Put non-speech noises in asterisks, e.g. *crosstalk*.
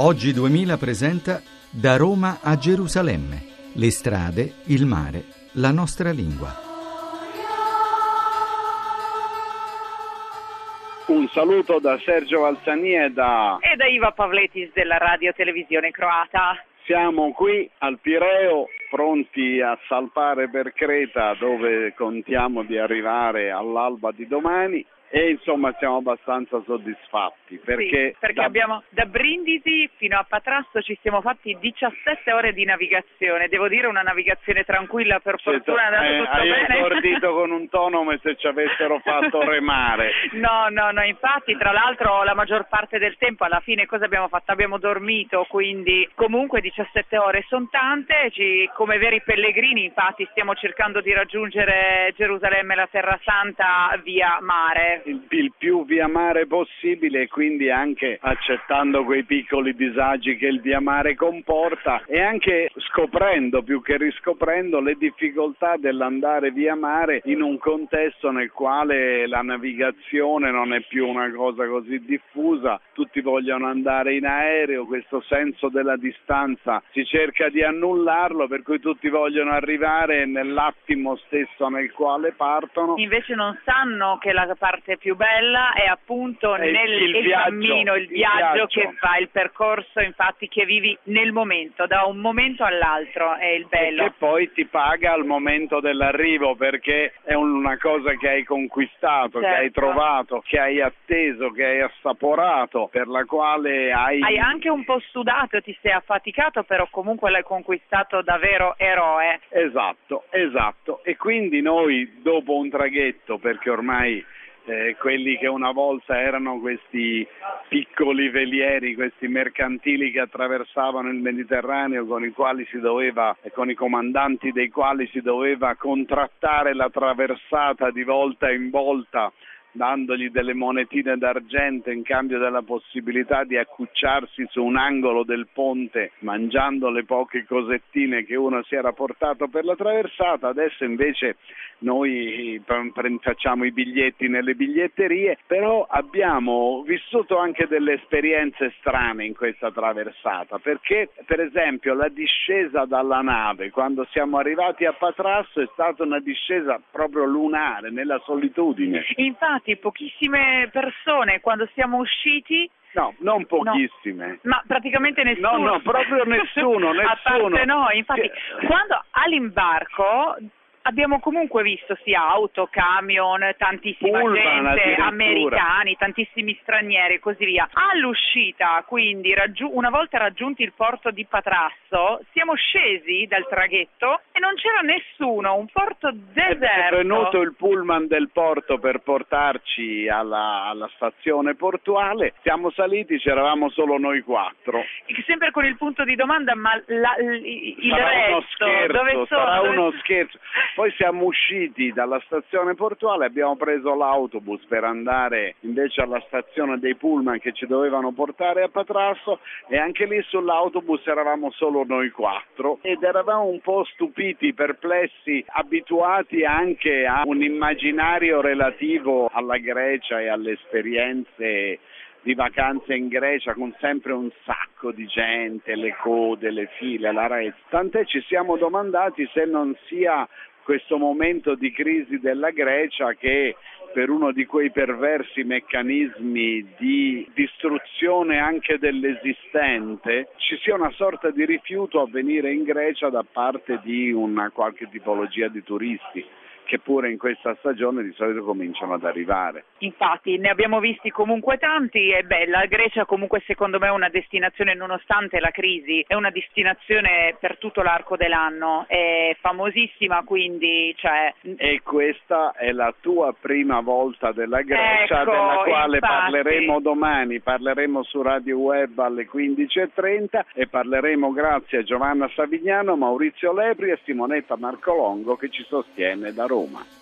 Oggi 2000 presenta Da Roma a Gerusalemme. Le strade, il mare, la nostra lingua. Un saluto da Sergio Valzani e da... E da Iva Pavletis della Radio Televisione Croata. Siamo qui al Pireo pronti a salpare per Creta dove contiamo di arrivare all'alba di domani e insomma siamo abbastanza soddisfatti perché, sì, perché da... abbiamo da Brindisi fino a Patrasso ci siamo fatti 17 ore di navigazione. Devo dire una navigazione tranquilla per fortuna è andato eh, hai bene. hai esordito con un tono come se ci avessero *laughs* fatto remare. No no no infatti tra l'altro la maggior parte del tempo alla fine cosa abbiamo fatto? Abbiamo dormito quindi comunque 17 ore sono tante. Ci, come veri pellegrini infatti stiamo cercando di raggiungere Gerusalemme la Terra Santa via mare il, il, più via mare possibile e quindi anche accettando quei piccoli disagi che il via mare comporta e anche scoprendo più che riscoprendo le difficoltà dell'andare via mare in un contesto nel quale la navigazione non è più una cosa così diffusa, tutti vogliono andare in aereo, questo senso della distanza si cerca di annullarlo per cui tutti vogliono arrivare nell'attimo stesso nel quale partono. Invece non sanno che la parte parte più bella è appunto è nel il, il viaggio, cammino, il, il viaggio, viaggio, che fa, il percorso infatti che vivi nel momento, da un momento all'altro è il bello. E che poi ti paga al momento dell'arrivo perché è una cosa che hai conquistato, certo. che hai certo. trovato, che hai atteso, che hai assaporato, per la quale hai... Hai anche un po' sudato, ti sei affaticato, però comunque l'hai conquistato da vero eroe. Esatto, esatto. E quindi noi dopo un traghetto, perché ormai eh, quelli che una volta erano questi piccoli velieri, questi mercantili che attraversavano il Mediterraneo con i quali si doveva con i comandanti dei quali si doveva contrattare la traversata di volta in volta dandogli delle monetine d'argento in cambio della possibilità di accucciarsi su un angolo del ponte mangiando le poche cosettine che uno si era portato per la traversata, adesso invece noi facciamo i biglietti nelle biglietterie, però abbiamo vissuto anche delle esperienze strane in questa traversata, perché per esempio la discesa dalla nave quando siamo arrivati a Patrasso è stata una discesa proprio lunare, nella solitudine. Infatti infatti pochissime persone quando siamo usciti No, non pochissime. No, ma praticamente nessuno. No, no, proprio nessuno, *laughs* nessuno. A parte noi, infatti, quando all'imbarco abbiamo comunque visto sia auto, camion, tantissima Pullman, gente, americani, tantissimi stranieri e così via. All'uscita, quindi, raggiu- una volta raggiunti il porto di Patrasso, siamo scesi dal traghetto e non c'era nessuno, un porto deserto. È venuto il pullman del porto per portarci alla, alla stazione portuale, siamo saliti, c'eravamo solo noi quattro. Sempre con il punto di domanda, ma la, il, il sarà resto, uno scherzo, dove sono? Sarà dove... uno scherzo. Poi siamo usciti dalla stazione portuale, abbiamo preso l'autobus per andare invece alla stazione dei pullman che ci dovevano portare a Patrasso e anche lì sull'autobus eravamo solo noi quattro ed eravamo un po' stupiti, perplessi, abituati anche a un immaginario relativo alla Grecia e alle esperienze di vacanze in Grecia con sempre un sacco di gente, le code, le file, la rete. Tant'è ci siamo domandati se non sia questo momento di crisi della Grecia che per uno di quei perversi meccanismi di distruzione anche dell'esistente ci sia una sorta di rifiuto a venire in Grecia da parte di una qualche tipologia di turisti che pure in questa stagione di solito cominciano ad arrivare. Infatti ne abbiamo visti comunque tanti e beh, la Grecia comunque secondo me è una destinazione nonostante la crisi, è una destinazione per tutto l'arco dell'anno, è famosissima quindi cioè... E questa è la tua prima volta della Grecia ecco, della quale infatti. parleremo domani, parleremo su Radio Web alle 15.30 e parleremo grazie a Giovanna Savignano, Maurizio Lepri e Simonetta Marcolongo che ci sostiene da Roma. Roma.